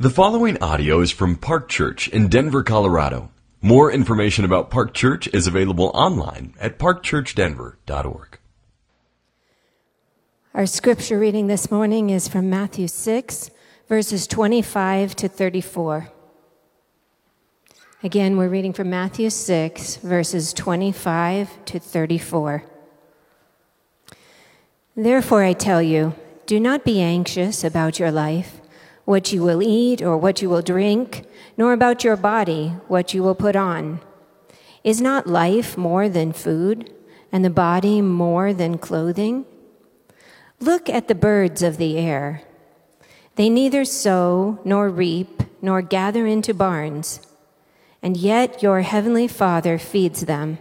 The following audio is from Park Church in Denver, Colorado. More information about Park Church is available online at parkchurchdenver.org. Our scripture reading this morning is from Matthew 6, verses 25 to 34. Again, we're reading from Matthew 6, verses 25 to 34. Therefore, I tell you, do not be anxious about your life, what you will eat or what you will drink, nor about your body, what you will put on. Is not life more than food, and the body more than clothing? Look at the birds of the air. They neither sow, nor reap, nor gather into barns and yet your heavenly Father feeds them.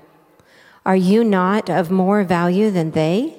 Are you not of more value than they?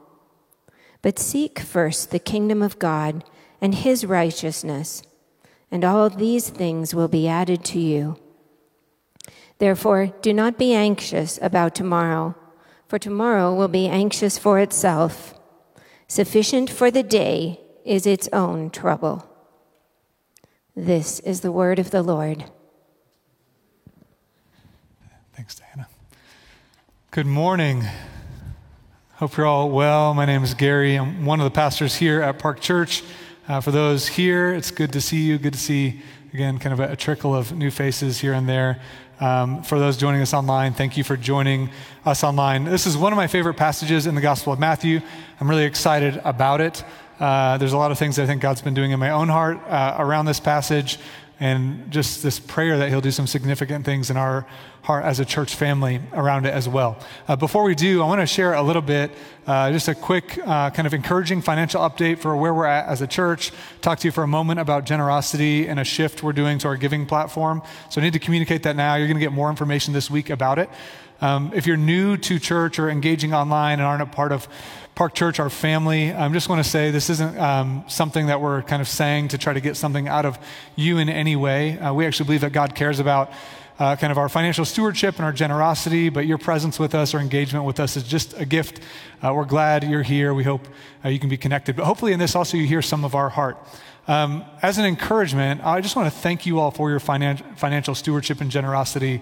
But seek first the kingdom of God and his righteousness, and all these things will be added to you. Therefore, do not be anxious about tomorrow, for tomorrow will be anxious for itself. Sufficient for the day is its own trouble. This is the word of the Lord. Thanks, Diana. Good morning. Hope you're all well. My name is Gary. I'm one of the pastors here at Park Church. Uh, for those here, it's good to see you. Good to see, again, kind of a, a trickle of new faces here and there. Um, for those joining us online, thank you for joining us online. This is one of my favorite passages in the Gospel of Matthew. I'm really excited about it. Uh, there's a lot of things I think God's been doing in my own heart uh, around this passage and just this prayer that he'll do some significant things in our heart as a church family around it as well. Uh, before we do, I want to share a little bit, uh, just a quick uh, kind of encouraging financial update for where we're at as a church. Talk to you for a moment about generosity and a shift we're doing to our giving platform. So I need to communicate that now. You're going to get more information this week about it. Um, if you're new to church or engaging online and aren't a part of Park Church, our family, I just want to say this isn't um, something that we're kind of saying to try to get something out of you in any way. Uh, we actually believe that God cares about uh, kind of our financial stewardship and our generosity, but your presence with us or engagement with us is just a gift. Uh, we're glad you're here. We hope uh, you can be connected. But hopefully, in this, also, you hear some of our heart. Um, as an encouragement, I just want to thank you all for your finan- financial stewardship and generosity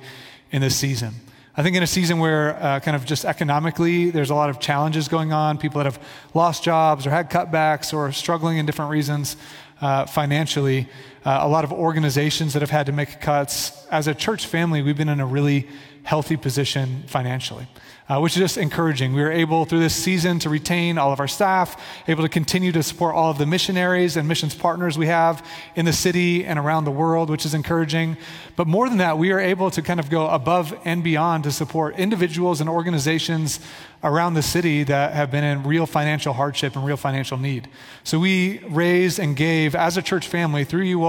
in this season. I think in a season where, uh, kind of just economically, there's a lot of challenges going on, people that have lost jobs or had cutbacks or struggling in different reasons uh, financially, uh, a lot of organizations that have had to make cuts. As a church family, we've been in a really healthy position financially uh, which is just encouraging. We were able through this season to retain all of our staff, able to continue to support all of the missionaries and missions partners we have in the city and around the world, which is encouraging. But more than that, we are able to kind of go above and beyond to support individuals and organizations around the city that have been in real financial hardship and real financial need. So we raised and gave, as a church family, through you all,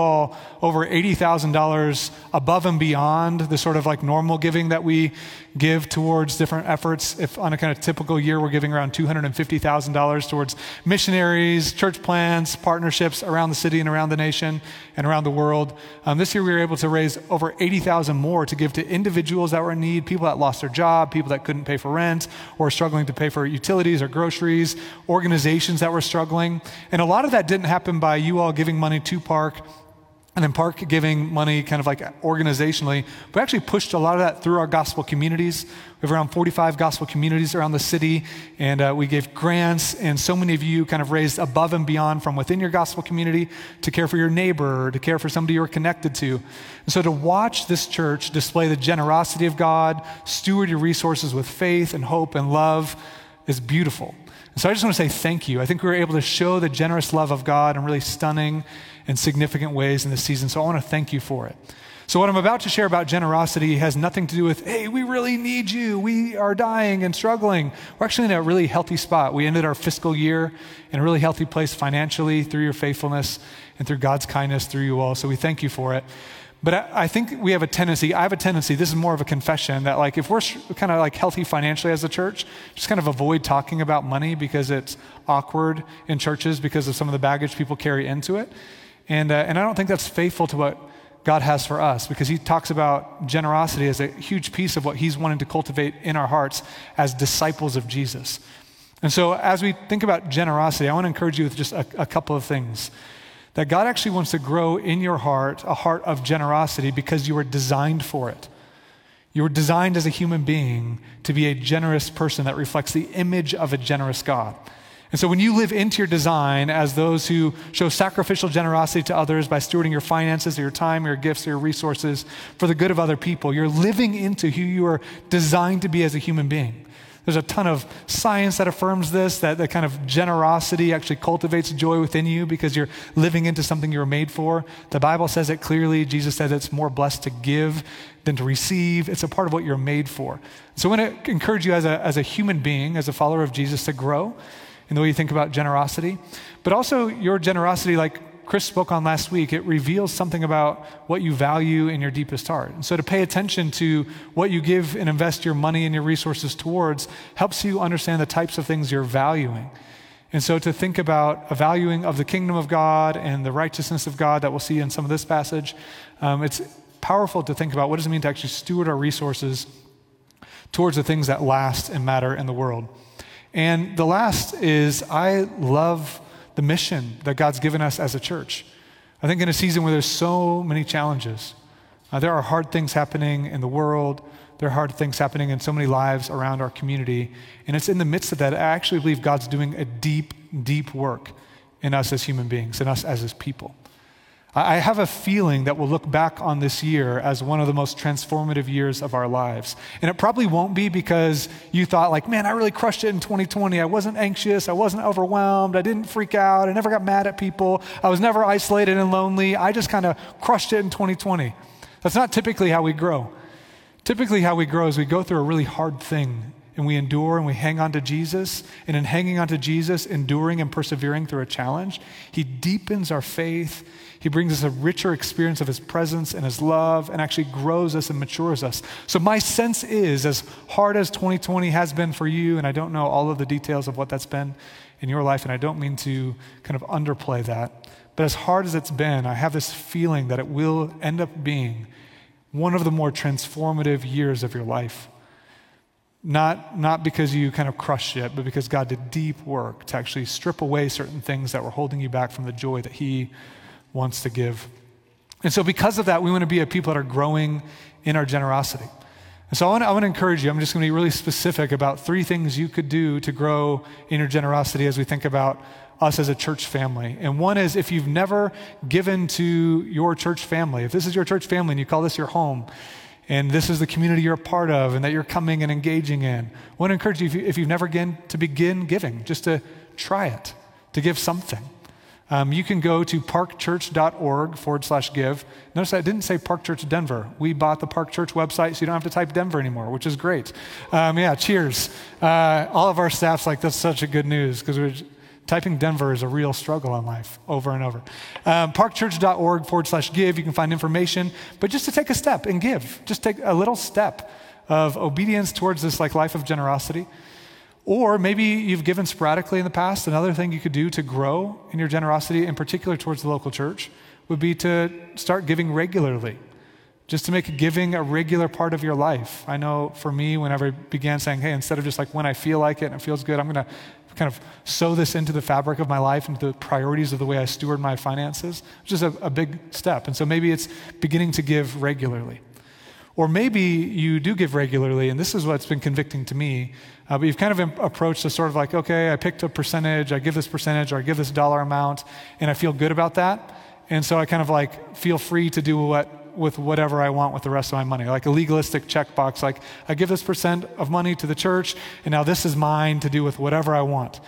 over $80,000 above and beyond the sort of like normal giving that we give towards different efforts. If on a kind of typical year, we're giving around $250,000 towards missionaries, church plants, partnerships around the city and around the nation and around the world. Um, this year, we were able to raise over 80,000 more to give to individuals that were in need, people that lost their job, people that couldn't pay for rent or struggling to pay for utilities or groceries, organizations that were struggling. And a lot of that didn't happen by you all giving money to Park and in Park giving money kind of like organizationally. We actually pushed a lot of that through our gospel communities. We have around 45 gospel communities around the city, and uh, we gave grants, and so many of you kind of raised above and beyond from within your gospel community to care for your neighbor, or to care for somebody you're connected to. And so to watch this church display the generosity of God, steward your resources with faith and hope and love is beautiful. And so I just want to say thank you. I think we were able to show the generous love of God in really stunning and significant ways in this season. So I want to thank you for it. So, what I'm about to share about generosity has nothing to do with, hey, we really need you. We are dying and struggling. We're actually in a really healthy spot. We ended our fiscal year in a really healthy place financially through your faithfulness and through God's kindness through you all. So, we thank you for it. But I, think we have a tendency, I have a tendency, this is more of a confession, that like if we're kind of like healthy financially as a church, just kind of avoid talking about money because it's awkward in churches because of some of the baggage people carry into it. And, uh, and I don't think that's faithful to what God has for us because he talks about generosity as a huge piece of what he's wanting to cultivate in our hearts as disciples of Jesus. And so, as we think about generosity, I want to encourage you with just a, a couple of things. That God actually wants to grow in your heart a heart of generosity because you were designed for it. You were designed as a human being to be a generous person that reflects the image of a generous God. And so when you live into your design as those who show sacrificial generosity to others by stewarding your finances or your time or your gifts or your resources for the good of other people, you're living into who you are designed to be as a human being. There's a ton of science that affirms this, that the kind of generosity actually cultivates joy within you because you're living into something you were made for. The Bible says it clearly. Jesus says it's more blessed to give than to receive. It's a part of what you're made for. So I want to encourage you as a, as a human being, as a follower of Jesus, to grow in the way you think about generosity, but also your generosity, like Chris spoke on last week, it reveals something about what you value in your deepest heart. And so to pay attention to what you give and invest your money and your resources towards helps you understand the types of things you're valuing. And so to think about a valuing of the kingdom of God and the righteousness of God that we'll see in some of this passage, um, it's powerful to think about what does it mean to actually steward our resources towards the things that last and matter in the world. And the last is I love the mission that God's given us as a church. I think in a season where there's so many challenges, uh, there are hard things happening in the world. There are hard things happening in so many lives around our community. And it's in the midst of that, I actually believe God's doing a deep, deep work in us as human beings, in us as his people. I have a feeling that we'll look back on this year as one of the most transformative years of our lives. And it probably won't be because you thought, like, man, I really crushed it in 2020. I wasn't anxious. I wasn't overwhelmed. I didn't freak out. I never got mad at people. I was never isolated and lonely. I just kind of crushed it in 2020. That's not typically how we grow. Typically, how we grow is we go through a really hard thing and we endure and we hang on to Jesus. And in hanging on to Jesus, enduring and persevering through a challenge, He deepens our faith he brings us a richer experience of His presence and His love and actually grows us and matures us. So, my sense is, as hard as 2020 has been for you, and I don't know all of the details of what that's been in your life, and I don't mean to kind of underplay that, but as hard as it's been, I have this feeling that it will end up being one of the more transformative years of your life. Not, not because you kind of crushed it, but because God did deep work to actually strip away certain things that were holding you back from the joy that He wants to give. And so, because of that, we want to be a people that are growing in our generosity. And so, I want, to, I want to encourage you. I'm just going to be really specific about three things you could do to grow in your generosity as we think about us as a church family. And one is if you've never given to your church family, if this is your church family and you call this your home, and this is the community you're a part of and that you're coming and engaging in, I want to encourage you, if, you, if you've never again, to begin giving, just to try it, to give something. Um, you can go to parkchurch.org forward slash give. Notice I didn't say Park Church Denver. We bought the Park Church website, so you don't have to type Denver anymore, which is great. Um, yeah, cheers. Uh, all of our staff's like, that's such a good news because we're typing Denver is a real struggle in life over and over. Um, parkchurch.org forward slash give. You can find information, but just to take a step and give, just take a little step of obedience towards this like life of generosity. Or maybe you've given sporadically in the past. Another thing you could do to grow in your generosity, in particular towards the local church, would be to start giving regularly. just to make giving a regular part of your life. I know for me, whenever I began saying, hey, instead of just like when I feel like it and it feels good, I'm going to kind of sew this into the fabric of my life, into the priorities of the way I steward my finances, which is a, a big step. And so maybe it's beginning to give regularly. Or maybe you do give regularly, and this is what's been convicting to me. Uh, but you've kind of approached a sort of like, okay, I picked a percentage, I give this percentage, or I give this dollar amount, and I feel good about that. And so I kind of like feel free to do what with whatever I want with the rest of my money, like a legalistic checkbox, like I give this percent of money to the church, and now this is mine to do with whatever I want.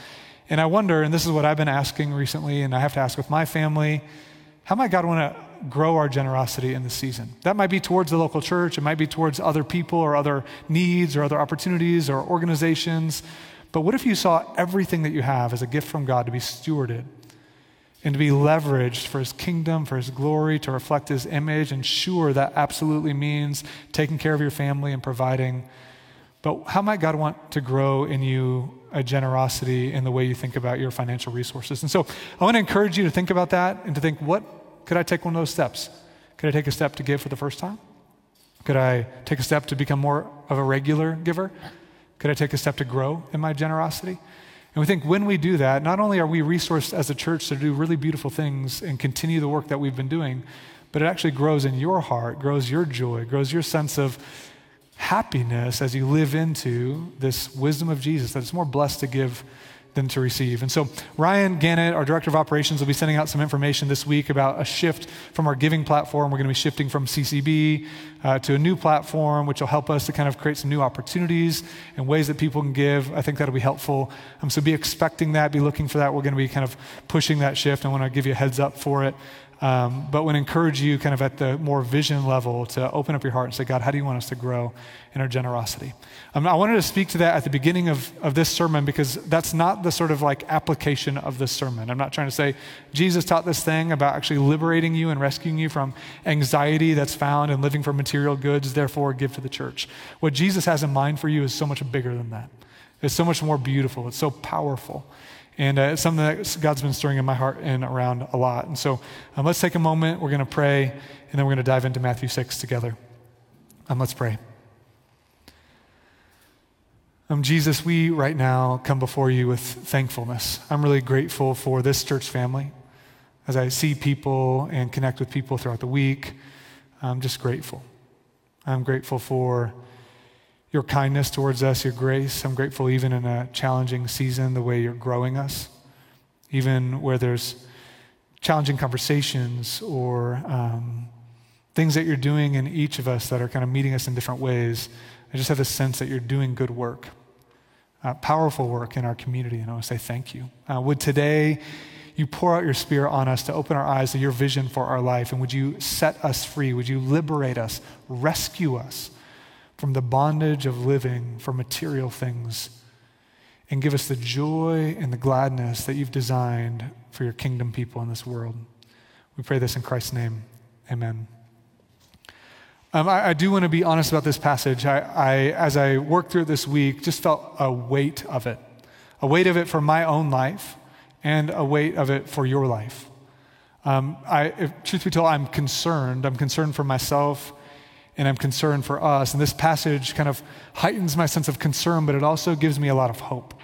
And I wonder, and this is what I've been asking recently, and I have to ask with my family, how might God want to grow our generosity in this season? That might be towards the local church, it might be towards other people or other needs or other opportunities or organizations. But what if you saw everything that you have as a gift from God to be stewarded? And to be leveraged for his kingdom, for his glory, to reflect his image. And sure, that absolutely means taking care of your family and providing. But how might God want to grow in you a generosity in the way you think about your financial resources? And so I want to encourage you to think about that and to think, what could I take one of those steps? Could I take a step to give for the first time? Could I take a step to become more of a regular giver? Could I take a step to grow in my generosity? And we think when we do that, not only are we resourced as a church to do really beautiful things and continue the work that we've been doing, but it actually grows in your heart, grows your joy, grows your sense of happiness as you live into this wisdom of Jesus, that it's more blessed to give than to receive. And so, Ryan Gannett, our director of operations, will be sending out some information this week about a shift from our giving platform. We're going to be shifting from CCB uh, to a new platform, which will help us to kind of create some new opportunities and ways that people can give. I think that'll be helpful. Um, so, be expecting that, be looking for that. We're going to be kind of pushing that shift. I want to give you a heads up for it. Um, but would encourage you kind of at the more vision level to open up your heart and say, God, how do you want us to grow in our generosity? Um, I wanted to speak to that at the beginning of, of this sermon because that's not the sort of like application of this sermon. I'm not trying to say Jesus taught this thing about actually liberating you and rescuing you from anxiety that's found in living for material goods, therefore give to the church. What Jesus has in mind for you is so much bigger than that. It's so much more beautiful. It's so powerful. And uh, it's something that God's been stirring in my heart and around a lot. And so um, let's take a moment. We're going to pray, and then we're going to dive into Matthew 6 together. Um, let's pray. Um, Jesus, we right now come before you with thankfulness. I'm really grateful for this church family. As I see people and connect with people throughout the week, I'm just grateful. I'm grateful for your kindness towards us, your grace. I'm grateful, even in a challenging season, the way you're growing us, even where there's challenging conversations or um, things that you're doing in each of us that are kind of meeting us in different ways. I just have this sense that you're doing good work, uh, powerful work in our community, and I want to say thank you. Uh, would today you pour out your spirit on us to open our eyes to your vision for our life, and would you set us free? Would you liberate us, rescue us? From the bondage of living for material things and give us the joy and the gladness that you've designed for your kingdom people in this world. We pray this in Christ's name. Amen. Um, I, I, do want to be honest about this passage. I, I, as I worked through it this week, just felt a weight of it a weight of it for my own life and a weight of it for your life. Um, I, if, truth be told, I'm concerned. I'm concerned for myself and I'm concerned for us. And this passage kind of heightens my sense of concern, but it also gives me a lot of hope.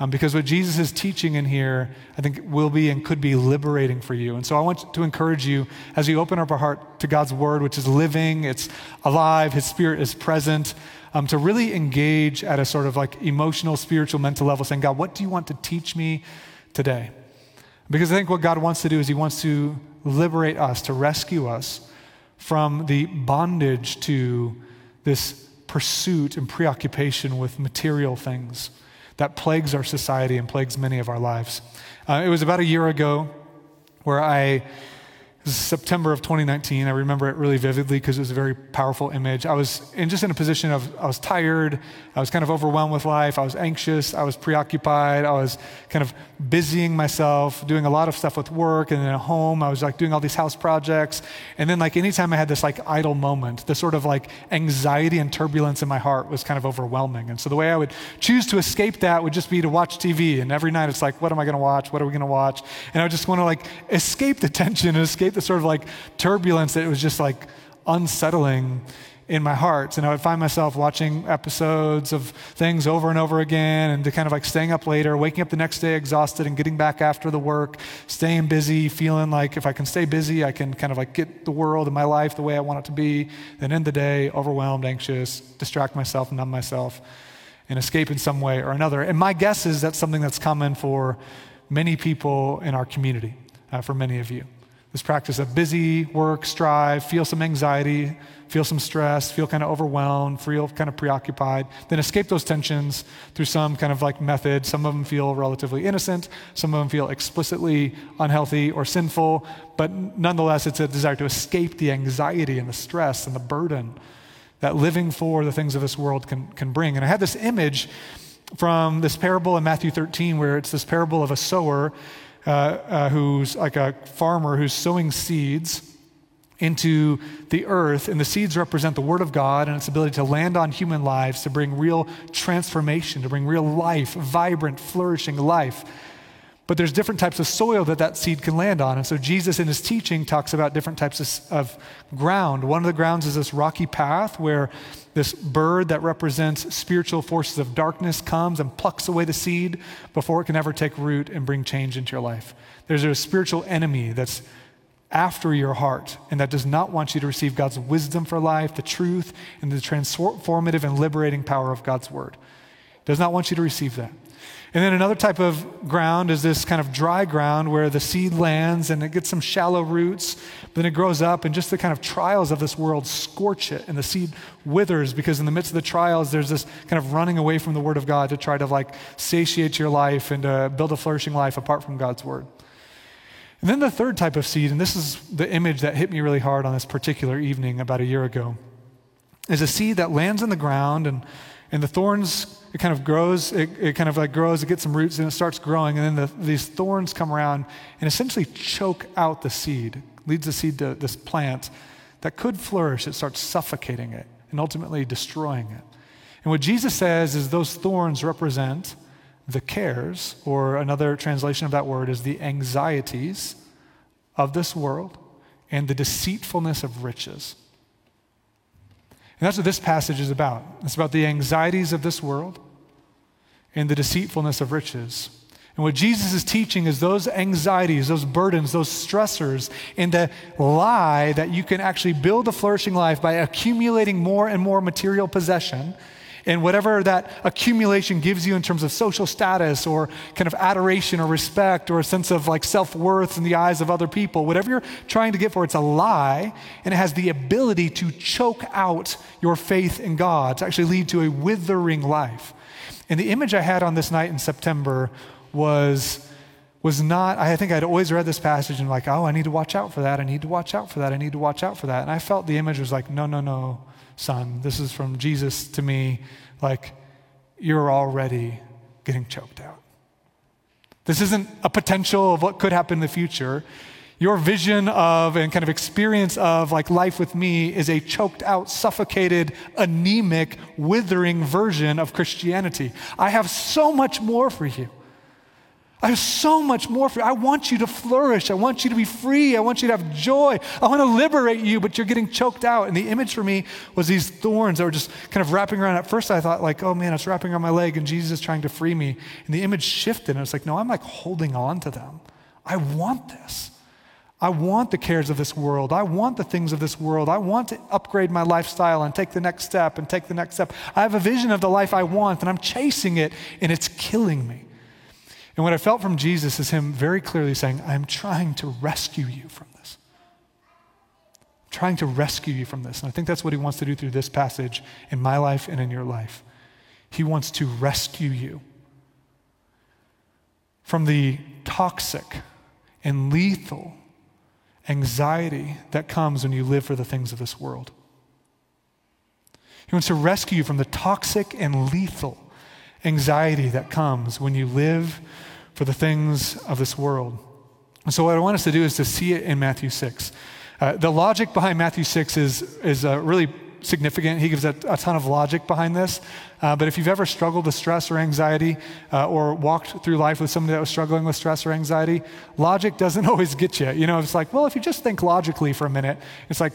Um, because what Jesus is teaching in here, I think, will be and could be liberating for you. And so I want to encourage you as you open up our heart to God's word, which is living, it's alive, His Spirit is present, um, to really engage at a sort of like emotional, spiritual, mental level, saying, God, what do you want to teach me today? Because I think what God wants to do is He wants to liberate us, to rescue us from the bondage to this pursuit and preoccupation with material things that plagues our society and plagues many of our lives. Uh, it was about a year ago where I September of 2019. I remember it really vividly because it was a very powerful image. I was in just in a position of, I was tired. I was kind of overwhelmed with life. I was anxious. I was preoccupied. I was kind of busying myself, doing a lot of stuff with work and then at home. I was like doing all these house projects. And then, like, anytime I had this like idle moment, the sort of like anxiety and turbulence in my heart was kind of overwhelming. And so the way I would choose to escape that would just be to watch TV. And every night it's like, what am I going to watch? What are we going to watch? And I would just want to like escape the tension and escape the sort of like turbulence that it was just like unsettling in my heart. And I would find myself watching episodes of things over and over again and to kind of like staying up later, waking up the next day exhausted and getting back after the work, staying busy, feeling like if I can stay busy, I can kind of like get the world and my life the way I want it to be. Then end the day, overwhelmed, anxious, distract myself, numb myself, and escape in some way or another. And my guess is that's something that's common for many people in our community, uh, for many of you. This practice of busy, work, strive, feel some anxiety, feel some stress, feel kind of overwhelmed, feel kind of preoccupied, then escape those tensions through some kind of like method. Some of them feel relatively innocent, some of them feel explicitly unhealthy or sinful, but nonetheless, it's a desire to escape the anxiety and the stress and the burden that living for the things of this world can, can bring. And I had this image from this parable in Matthew 13 where it's this parable of a sower uh, uh, who's like a farmer who's sowing seeds into the earth, and the seeds represent the Word of God and its ability to land on human lives, to bring real transformation, to bring real life, vibrant, flourishing life. But there's different types of soil that that seed can land on. And so Jesus in his teaching talks about different types of, of ground. One of the grounds is this rocky path where this bird that represents spiritual forces of darkness comes and plucks away the seed before it can ever take root and bring change into your life. There's a spiritual enemy that's after your heart and that does not want you to receive God's wisdom for life, the truth, and the transformative and liberating power of God's word. Does not want you to receive that. And then another type of ground is this kind of dry ground where the seed lands and it gets some shallow roots, but then it grows up, and just the kind of trials of this world scorch it, and the seed withers because in the midst of the trials, there's this kind of running away from the Word of God to try to like satiate your life and to build a flourishing life apart from God's Word. And then the third type of seed, and this is the image that hit me really hard on this particular evening about a year ago, is a seed that lands in the ground and, and the thorns, it kind of grows, it, it kind of like grows, it gets some roots and it starts growing. And then the, these thorns come around and essentially choke out the seed, leads the seed to this plant that could flourish. It starts suffocating it and ultimately destroying it. And what Jesus says is those thorns represent the cares, or another translation of that word is the anxieties of this world and the deceitfulness of riches. And that's what this passage is about. It's about the anxieties of this world and the deceitfulness of riches. And what Jesus is teaching is those anxieties, those burdens, those stressors, and the lie that you can actually build a flourishing life by accumulating more and more material possession and whatever that accumulation gives you in terms of social status or kind of adoration or respect or a sense of like self worth in the eyes of other people, whatever you're trying to get for, it's a lie and it has the ability to choke out your faith in God, to actually lead to a withering life. And the image I had on this night in September was was not, I think I'd always read this passage and like, oh, I need to watch out for that. I need to watch out for that. I need to watch out for that. And I felt the image was like, no, no, no son. This is from Jesus to me, like, you're already getting choked out. This isn't a potential of what could happen in the future. Your vision of and kind of experience of like life with me is a choked out, suffocated, anemic, withering version of Christianity. I have so much more for you. I have so much more for you. I want you to flourish. I want you to be free. I want you to have joy. I want to liberate you, but you're getting choked out. And the image for me was these thorns that were just kind of wrapping around. At first, I thought, like, oh man, it's wrapping around my leg, and Jesus is trying to free me. And the image shifted, and it's like, no, I'm like holding on to them. I want this. I want the cares of this world. I want the things of this world. I want to upgrade my lifestyle and take the next step and take the next step. I have a vision of the life I want, and I'm chasing it, and it's killing me. And what I felt from Jesus is him very clearly saying, I'm trying to rescue you from this. I'm trying to rescue you from this. And I think that's what he wants to do through this passage in my life and in your life. He wants to rescue you from the toxic and lethal anxiety that comes when you live for the things of this world. He wants to rescue you from the toxic and lethal anxiety that comes when you live for the things of this world. So, what I want us to do is to see it in Matthew 6. Uh, the logic behind Matthew 6 is, is uh, really significant. He gives a, a, ton of logic behind this. Uh, but if you've ever struggled with stress or anxiety uh, or walked through life with somebody that was struggling with stress or anxiety, logic doesn't always get you. You know, it's like, well, if you just think logically for a minute, it's like,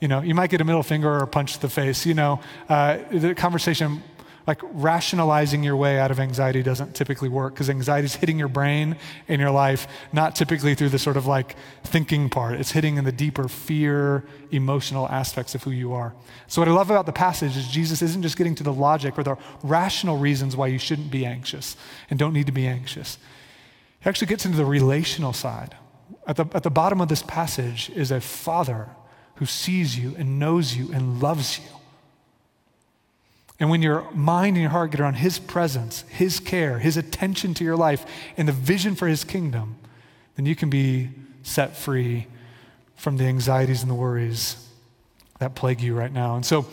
You know, you might get a middle finger or a punch to the face. You know, uh, the conversation like rationalizing your way out of anxiety doesn't typically work because anxiety is hitting your brain in your life, not typically through the sort of like thinking part. It's hitting in the deeper fear, emotional aspects of who you are. So, what I love about the passage is Jesus isn't just getting to the logic or the rational reasons why you shouldn't be anxious and don't need to be anxious. He actually gets into the relational side. At the, at the bottom of this passage is a father who sees you and knows you and loves you. And when your mind and your heart get around His presence, His care, His attention to your life, and the vision for His kingdom, then you can be set free from the anxieties and the worries that plague you right now. And so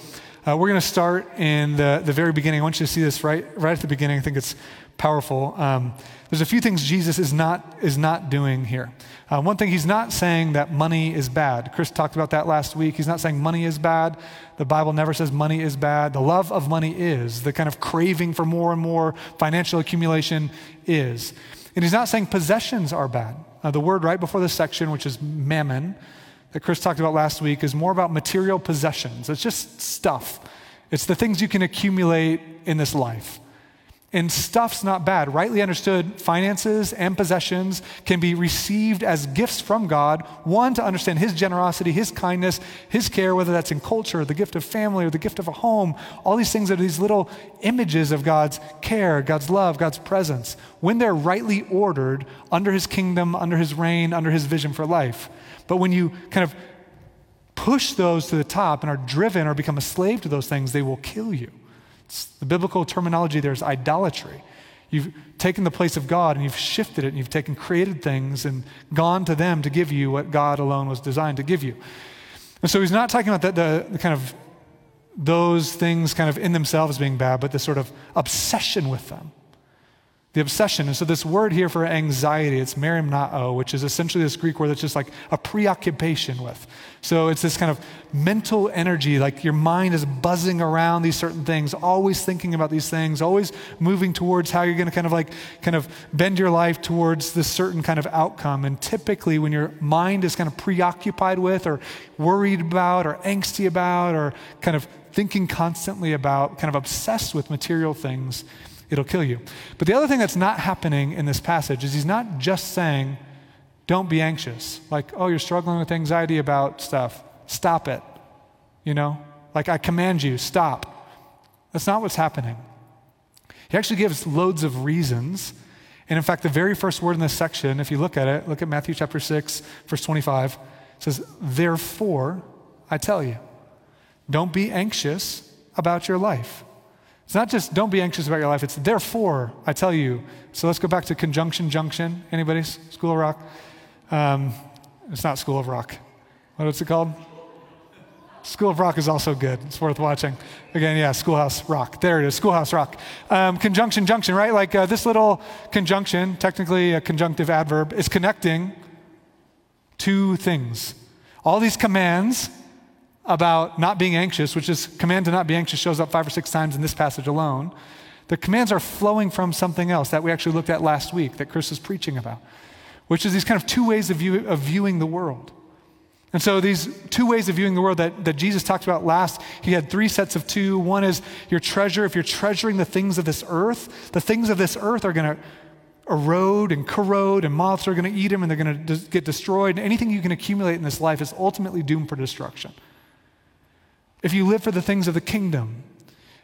uh, we're going to start in the, the very beginning. I want you to see this right, right at the beginning. I think it's powerful. Um, there's a few things Jesus is not, is not doing here. Uh, one thing, he's not saying that money is bad. Chris talked about that last week. He's not saying money is bad. The Bible never says money is bad. The love of money is. The kind of craving for more and more financial accumulation is. And he's not saying possessions are bad. Uh, the word right before this section, which is mammon, that Chris talked about last week, is more about material possessions. It's just stuff, it's the things you can accumulate in this life. And stuff's not bad. Rightly understood, finances and possessions can be received as gifts from God. One, to understand His generosity, His kindness, His care, whether that's in culture, the gift of family, or the gift of a home. All these things are these little images of God's care, God's love, God's presence, when they're rightly ordered under His kingdom, under His reign, under His vision for life. But when you kind of push those to the top and are driven or become a slave to those things, they will kill you. It's, the biblical terminology there is idolatry. You've taken the place of God and you've shifted it and you've taken created things and gone to them to give you what God alone was designed to give you. And so he's not talking about the, the, the kind of those things kind of in themselves being bad, but the sort of obsession with them the obsession. And so, this word here for anxiety, it's merimnao, which is essentially this Greek word that's just like a preoccupation with. So, it's this kind of mental energy, like your mind is buzzing around these certain things, always thinking about these things, always moving towards how you're going to kind of like kind of bend your life towards this certain kind of outcome. And typically, when your mind is kind of preoccupied with, or worried about, or angsty about, or kind of thinking constantly about, kind of obsessed with material things, it'll kill you. But the other thing that's not happening in this passage is he's not just saying, don't be anxious. Like, oh, you're struggling with anxiety about stuff. Stop it. You know? Like, I command you, stop. That's not what's happening. He actually gives loads of reasons. And in fact, the very first word in this section, if you look at it, look at Matthew chapter 6, verse 25, says, Therefore, I tell you, don't be anxious about your life it's not just don't be anxious about your life, it's therefore, I tell you. So let's go back to conjunction junction. Anybody? School of Rock? Um, it's not School of Rock. What is it called? School of Rock is also good. It's worth watching. Again, yeah, Schoolhouse Rock. There it is, Schoolhouse Rock. Um, conjunction junction, right? Like uh, this little conjunction, technically a conjunctive adverb, is connecting two things. All these commands about not being anxious, which is command to not be anxious, shows up five or six times in this passage alone. The commands are flowing from something else that we actually looked at last week that Chris was preaching about, which is these kind of two ways of, view, of viewing the world. And so, these two ways of viewing the world that, that Jesus talked about last, he had three sets of two. One is your treasure. If you're treasuring the things of this earth, the things of this earth are going to erode and corrode, and moths are going to eat them, and they're going to get destroyed. And anything you can accumulate in this life is ultimately doomed for destruction. If you live for the things of the kingdom,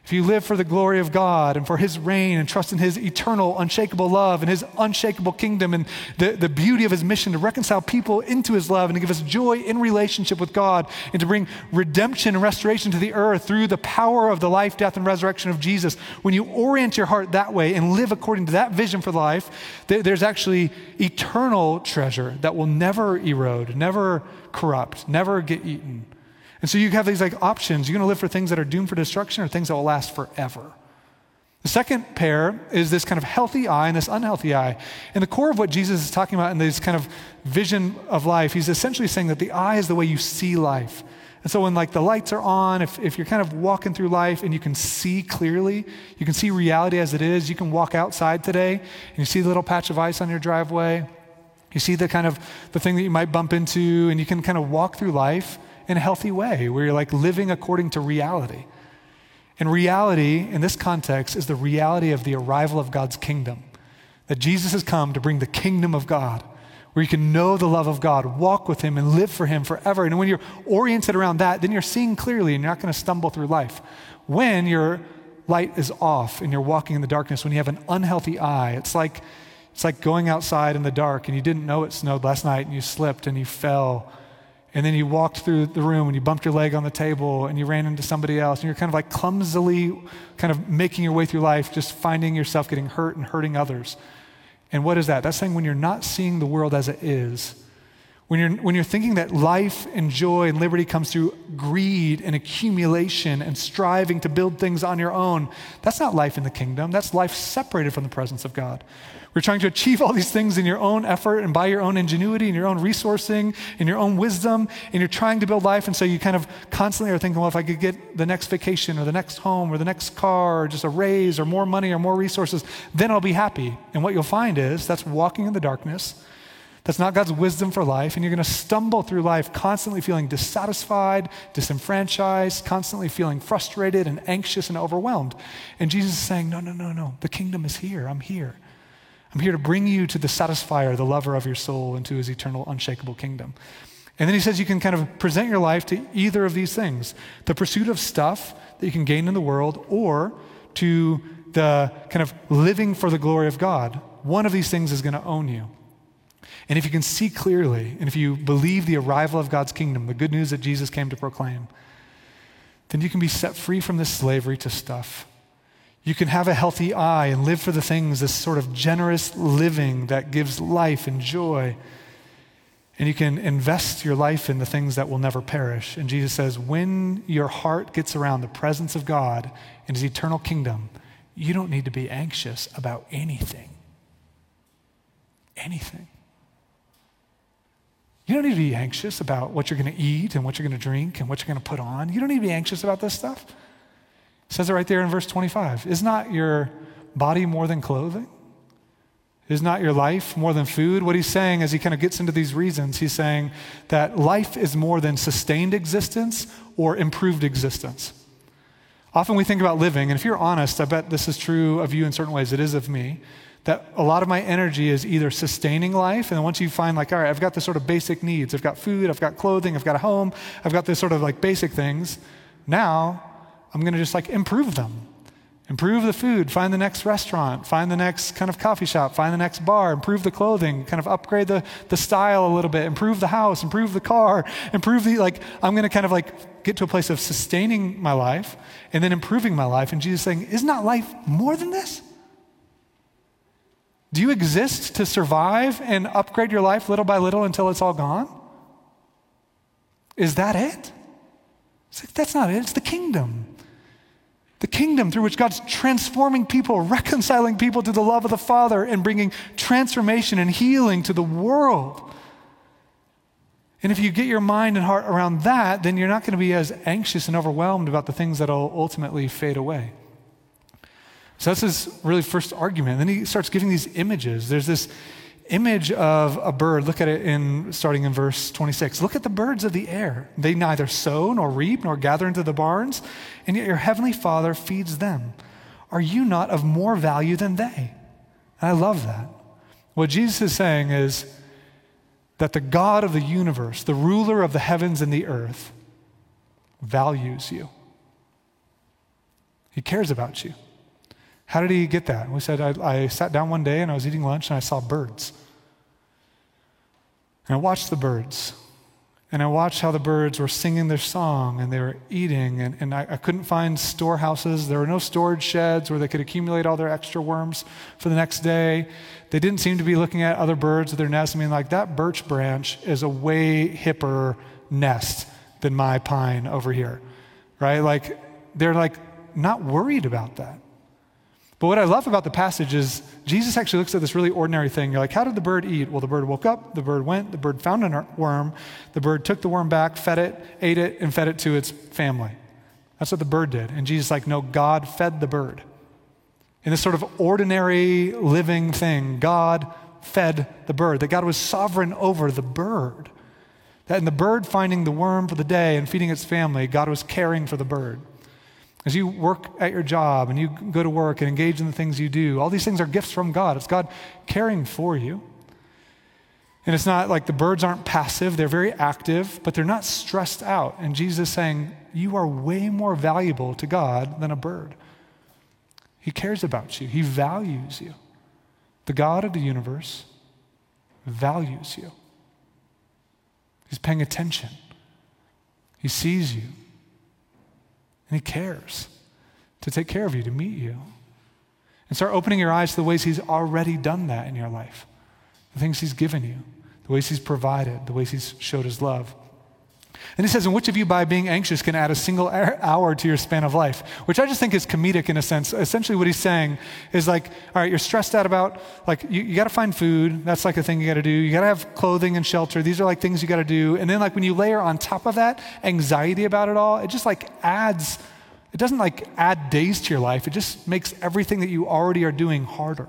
if you live for the glory of God and for His reign and trust in His eternal, unshakable love and His unshakable kingdom and the, the beauty of His mission to reconcile people into His love and to give us joy in relationship with God and to bring redemption and restoration to the earth through the power of the life, death, and resurrection of Jesus, when you orient your heart that way and live according to that vision for life, there's actually eternal treasure that will never erode, never corrupt, never get eaten. And so you have these like options. You're going to live for things that are doomed for destruction or things that will last forever. The second pair is this kind of healthy eye and this unhealthy eye. And the core of what Jesus is talking about in this kind of vision of life, he's essentially saying that the eye is the way you see life. And so when like the lights are on, if, if you're kind of walking through life and you can see clearly, you can see reality as it is, you can walk outside today and you see the little patch of ice on your driveway. You see the kind of the thing that you might bump into and you can kind of walk through life in a healthy way, where you're like living according to reality. And reality, in this context, is the reality of the arrival of God's kingdom. That Jesus has come to bring the kingdom of God, where you can know the love of God, walk with Him, and live for Him forever. And when you're oriented around that, then you're seeing clearly and you're not going to stumble through life. When your light is off and you're walking in the darkness, when you have an unhealthy eye, it's like, it's like going outside in the dark and you didn't know it snowed last night and you slipped and you fell and then you walked through the room and you bumped your leg on the table and you ran into somebody else and you're kind of like clumsily kind of making your way through life, just finding yourself getting hurt and hurting others. And what is that? That's saying when you're not seeing the world as it is, when you're, when you're thinking that life and joy and liberty comes through greed and accumulation and striving to build things on your own, that's not life in the kingdom. That's life separated from the presence of God. We're trying to achieve all these things in your own effort and by your own ingenuity and your own resourcing and your own wisdom, and you're trying to build life. And so you kind of constantly are thinking, well, if I could get the next vacation or the next home or the next car or just a raise or more money or more resources, then I'll be happy. And what you'll find is that's walking in the darkness. That's not God's wisdom for life. And you're going to stumble through life constantly feeling dissatisfied, disenfranchised, constantly feeling frustrated and anxious and overwhelmed. And Jesus is saying, No, no, no, no. The kingdom is here. I'm here. I'm here to bring you to the satisfier, the lover of your soul, into his eternal, unshakable kingdom. And then he says you can kind of present your life to either of these things the pursuit of stuff that you can gain in the world, or to the kind of living for the glory of God. One of these things is going to own you. And if you can see clearly, and if you believe the arrival of God's kingdom, the good news that Jesus came to proclaim, then you can be set free from this slavery to stuff. You can have a healthy eye and live for the things, this sort of generous living that gives life and joy. And you can invest your life in the things that will never perish. And Jesus says, when your heart gets around the presence of God and his eternal kingdom, you don't need to be anxious about anything. Anything. You don't need to be anxious about what you're going to eat and what you're going to drink and what you're going to put on. You don't need to be anxious about this stuff. It says it right there in verse 25. Is not your body more than clothing? Is not your life more than food? What he's saying as he kind of gets into these reasons, he's saying that life is more than sustained existence or improved existence. Often we think about living, and if you're honest, I bet this is true of you in certain ways, it is of me, that a lot of my energy is either sustaining life, and once you find, like, all right, I've got this sort of basic needs, I've got food, I've got clothing, I've got a home, I've got this sort of like basic things, now I'm going to just like improve them. Improve the food, find the next restaurant, find the next kind of coffee shop, find the next bar, improve the clothing, kind of upgrade the, the style a little bit, improve the house, improve the car, improve the, like, I'm going to kind of like get to a place of sustaining my life and then improving my life. And Jesus saying, Is not life more than this? Do you exist to survive and upgrade your life little by little until it's all gone? Is that it? Like, that's not it, it's the kingdom the kingdom through which God's transforming people, reconciling people to the love of the Father, and bringing transformation and healing to the world. And if you get your mind and heart around that, then you're not going to be as anxious and overwhelmed about the things that will ultimately fade away. So that's his really first argument. Then he starts giving these images. There's this image of a bird. Look at it in starting in verse 26. Look at the birds of the air. They neither sow nor reap nor gather into the barns, and yet your heavenly Father feeds them. Are you not of more value than they? And I love that. What Jesus is saying is that the God of the universe, the ruler of the heavens and the earth, values you. He cares about you. How did he get that? We said, I, I sat down one day and I was eating lunch and I saw birds. And I watched the birds. And I watched how the birds were singing their song and they were eating. And, and I, I, couldn't find storehouses. There were no storage sheds where they could accumulate all their extra worms for the next day. They didn't seem to be looking at other birds with their nests. I mean, like that birch branch is a way hipper nest than my pine over here, right? Like they're like not worried about that. But what I love about the passage is Jesus actually looks at this really ordinary thing. You're like, how did the bird eat? Well, the bird woke up, the bird went, the bird found a worm, the bird took the worm back, fed it, ate it, and fed it to its family. That's what the bird did. And Jesus like, no, God fed the bird. In this sort of ordinary living thing, God fed the bird, that God was sovereign over the bird. That in the bird finding the worm for the day and feeding its family, God was caring for the bird. As you work at your job and you go to work and engage in the things you do, all these things are gifts from God. It's God caring for you. And it's not like the birds aren't passive, they're very active, but they're not stressed out. And Jesus is saying, You are way more valuable to God than a bird. He cares about you, He values you. The God of the universe values you. He's paying attention, He sees you, and He cares to take care of you, to meet you. And start opening your eyes to the ways He's already done that in your life, the things He's given you the ways He's provided, the ways He's showed His love. And he says, And which of you, by being anxious, can add a single hour to your span of life? Which I just think is comedic in a sense. Essentially, what he's saying is like, all right, you're stressed out about, like, you, you got to find food. That's like a thing you got to do. You got to have clothing and shelter. These are like things you got to do. And then, like, when you layer on top of that anxiety about it all, it just like adds, it doesn't like add days to your life. It just makes everything that you already are doing harder.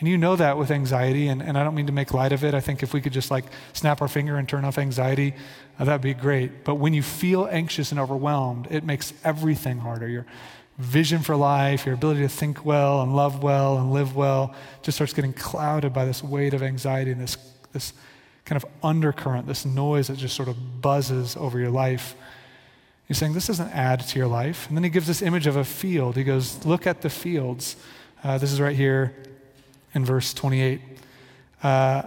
And you know that with anxiety, and, and I don't mean to make light of it. I think if we could just like snap our finger and turn off anxiety, uh, that'd be great. But when you feel anxious and overwhelmed, it makes everything harder. Your vision for life, your ability to think well and love well and live well just starts getting clouded by this weight of anxiety and this, this kind of undercurrent, this noise that just sort of buzzes over your life. He's saying, This doesn't add to your life. And then he gives this image of a field. He goes, Look at the fields. Uh, this is right here in verse 28. Uh,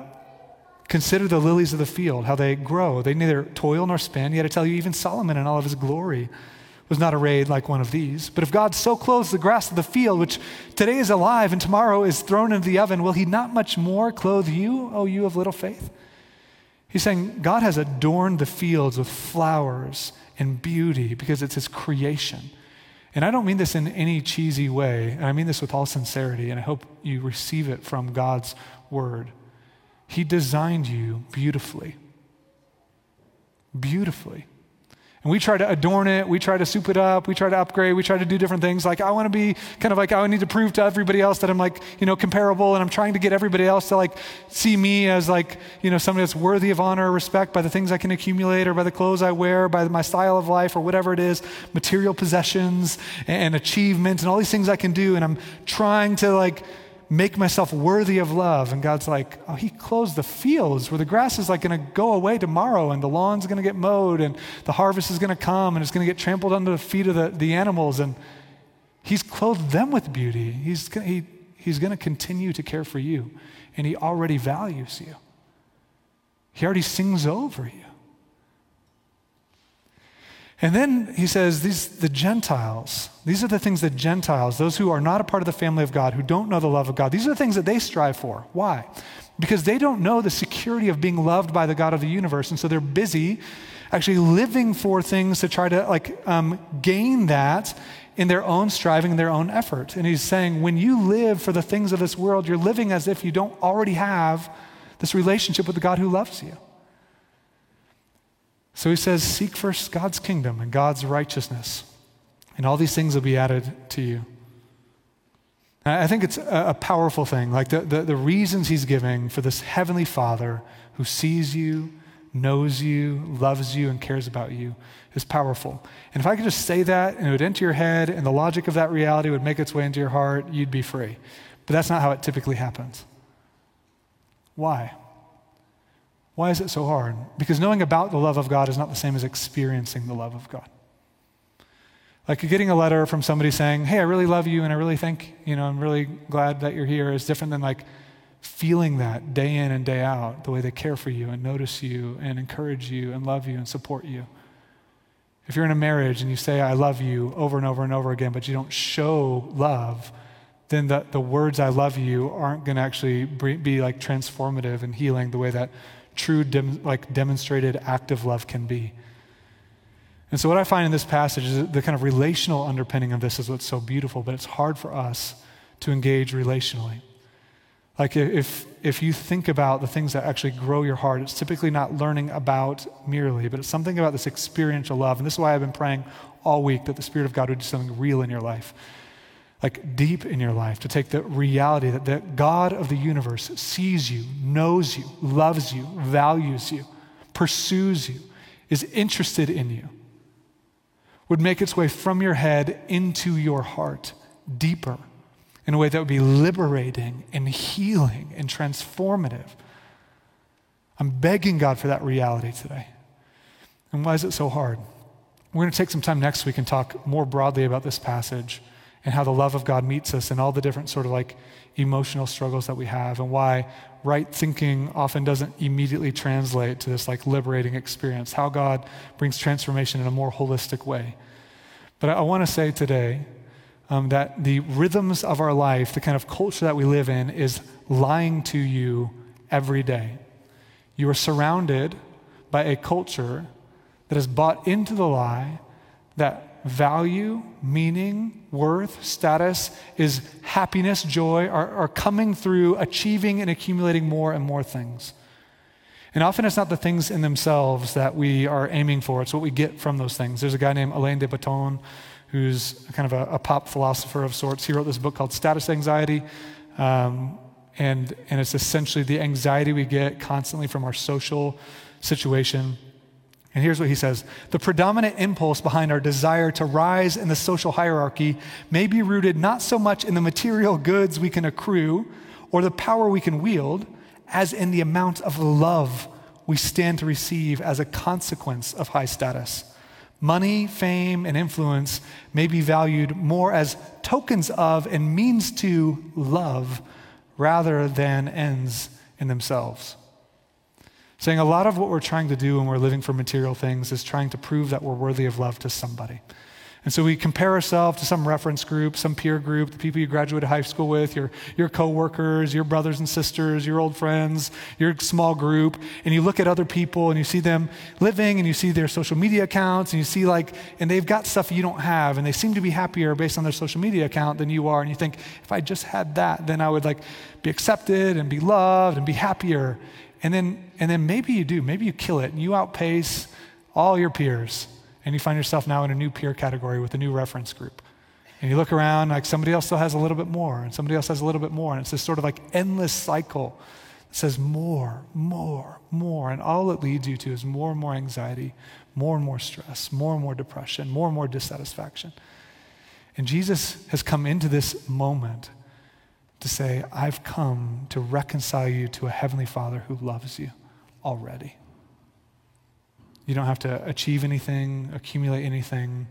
Consider the lilies of the field, how they grow. They neither toil nor spin. Yet I tell you, even Solomon in all of his glory was not arrayed like one of these. But if God so clothes the grass of the field, which today is alive and tomorrow is thrown into the oven, will he not much more clothe you, O you of little faith? He's saying God has adorned the fields with flowers and beauty because it's his creation. And I don't mean this in any cheesy way, and I mean this with all sincerity, and I hope you receive it from God's word. He designed you beautifully. Beautifully. And we try to adorn it, we try to soup it up, we try to upgrade, we try to do different things. Like, I want to be kind of like, I need to prove to everybody else that I'm like, you know, comparable, and I'm trying to get everybody else to like see me as like, you know, somebody that's worthy of honor or respect by the things I can accumulate or by the clothes I wear, by my style of life or whatever it is, material possessions and achievements and all these things I can do. And I'm trying to like, make myself worthy of love. And God's like, oh, He closed the fields where the grass is like going to go away tomorrow and the lawn's going to get mowed and the harvest is going to come and it's going to get trampled under the feet of the, the animals. And He's clothed them with beauty. He's, he, he's going to continue to care for you. And He already values you, He already sings over you. And then he says, these, the Gentiles, these are the things that Gentiles, those who are not a part of the family of God, who don't know the love of God, these are the things that they strive for. Why? Because they don't know the security of being loved by the God of the universe. And so they're busy actually living for things to try to like um, gain that in their own striving and their own effort. And he's saying, when you live for the things of this world, you're living as if you don't already have this relationship with the God who loves you. So he says, Seek first God's kingdom and God's righteousness, and all these things will be added to you. I think it's a powerful thing. Like the, the, the, reasons he's giving for this heavenly Father who sees you, knows you, loves you, and cares about you is powerful. And if I could just say that and it would enter your head and the logic of that reality would make its way into your heart, you'd be free. But that's not how it typically happens. Why? Why is it so hard? Because knowing about the love of God is not the same as experiencing the love of God. Like getting a letter from somebody saying, Hey, I really love you and I really think, you know, I'm really glad that you're here is different than like feeling that day in and day out, the way they care for you and notice you and encourage you and love you and support you. If you're in a marriage and you say, I love you over and over and over again, but you don't show love, then the, the words I love you aren't going to actually be like transformative and healing the way that true, dem- like demonstrated active love can be. And so, what I find in this passage is the kind of relational underpinning of this is what's so beautiful, but it's hard for us to engage relationally. Like, if, if you think about the things that actually grow your heart, it's typically not learning about merely, but it's something about this experiential love. And this is why I've been praying all week that the Spirit of God would do something real in your life like deep in your life, to take the reality that the God of the universe sees you, knows you, loves you, values you, pursues you, is interested in you, would make its way from your head into your heart deeper in a way that would be liberating and healing and transformative. I'm begging God for that reality today. And why is it so hard? We're going to take some time next week and talk more broadly about this passage and how the love of God meets us in all the different sort of like emotional struggles that we have and why right thinking often doesn't immediately translate to this like liberating experience, how God brings transformation in a more holistic way. But I, want to say today um, that the rhythms of our life, the kind of culture that we live in, is lying to you every day. You are surrounded by a culture that has bought into the lie that value, meaning, worth, status is happiness, joy, are, are coming through achieving and accumulating more and more things. And often it's not the things in themselves that we are aiming for, it's what we get from those things. There's a guy named Alain de Botton who's kind of a, a pop philosopher of sorts. He wrote this book called Status Anxiety. Um, and, and it's essentially the anxiety we get constantly from our social situation. And here's what he says The predominant impulse behind our desire to rise in the social hierarchy may be rooted not so much in the material goods we can accrue or the power we can wield, as in the amount of love we stand to receive as a consequence of high status. Money, fame, and influence may be valued more as tokens of and means to love rather than ends in themselves. Saying a lot of what we're trying to do when we're living for material things is trying to prove that we're worthy of love to somebody. And so we compare ourselves to some reference group, some peer group, the people you graduated high school with, your, your coworkers, your brothers and sisters, your old friends, your small group, and you look at other people and you see them living and you see their social media accounts and you see like, and they've got stuff you don't have and they seem to be happier based on their social media account than you are. And you think, if I just had that, then I would like be accepted and be loved and be happier. And then, and then maybe you do. Maybe you kill it and you outpace all your peers. And you find yourself now in a new peer category with a new reference group. And you look around like somebody else still has a little bit more, and somebody else has a little bit more. And it's this sort of like endless cycle that says more, more, more. And all it leads you to is more and more anxiety, more and more stress, more and more depression, more and more dissatisfaction. And Jesus has come into this moment to say, I've come to reconcile you to a heavenly Father who loves you already. You don't have to achieve anything, accumulate anything.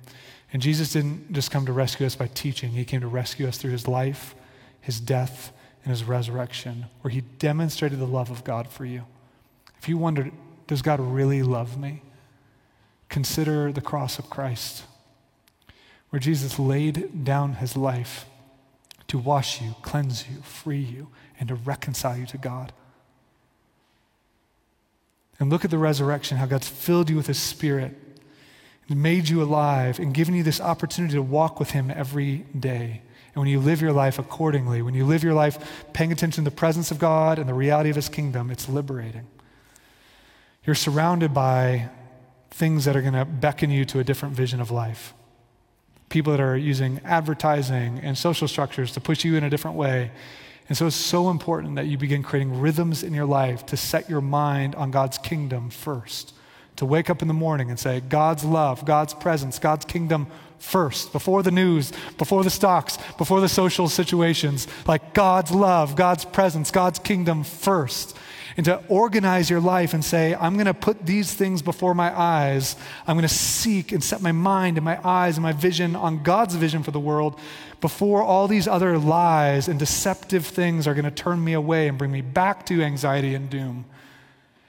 And Jesus didn't just come to rescue us by teaching, He came to rescue us through His life, His death, and His resurrection, where He demonstrated the love of God for you. If you wondered, does God really love me? Consider the cross of Christ, where Jesus laid down His life to wash you, cleanse you, free you, and to reconcile you to God. And look at the resurrection, how God's filled you with His Spirit made you alive and given you this opportunity to walk with Him every day. And when you live your life accordingly, when you live your life paying attention to the presence of God and the reality of His kingdom, it's liberating. You're surrounded by things that are going to beckon you to a different vision of life people that are using advertising and social structures to push you in a different way. And so it's so important that you begin creating rhythms in your life to set your mind on God's kingdom first. To wake up in the morning and say, God's love, God's presence, God's kingdom first, before the news, before the stocks, before the social situations. Like God's love, God's presence, God's kingdom first and to organize your life and say, I'm going to put these things before my eyes. I'm going to seek and set my mind and my eyes and my vision on God's vision for the world before all these other lies and deceptive things are going to turn me away and bring me back to anxiety and doom.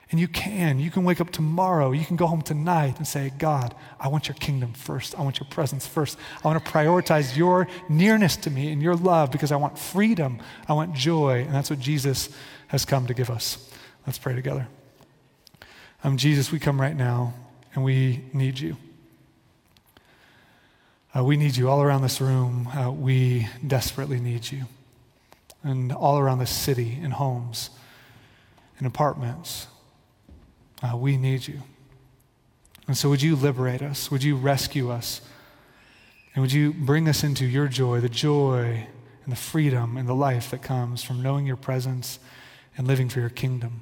And you can. You can wake up tomorrow. You can go home tonight and say, God, I want your kingdom first. I want your presence first. I want to prioritize your nearness to me and your love because I want freedom. I want joy. And that's what Jesus has come to give us. Let's pray together. Um, Jesus, we come right now and we need you. Uh, we need you all around this room. Uh, we desperately need you. And all around this city, in homes, in apartments, uh, we need you. And so, would you liberate us? Would you rescue us? And would you bring us into your joy, the joy and the freedom and the life that comes from knowing your presence and living for your kingdom?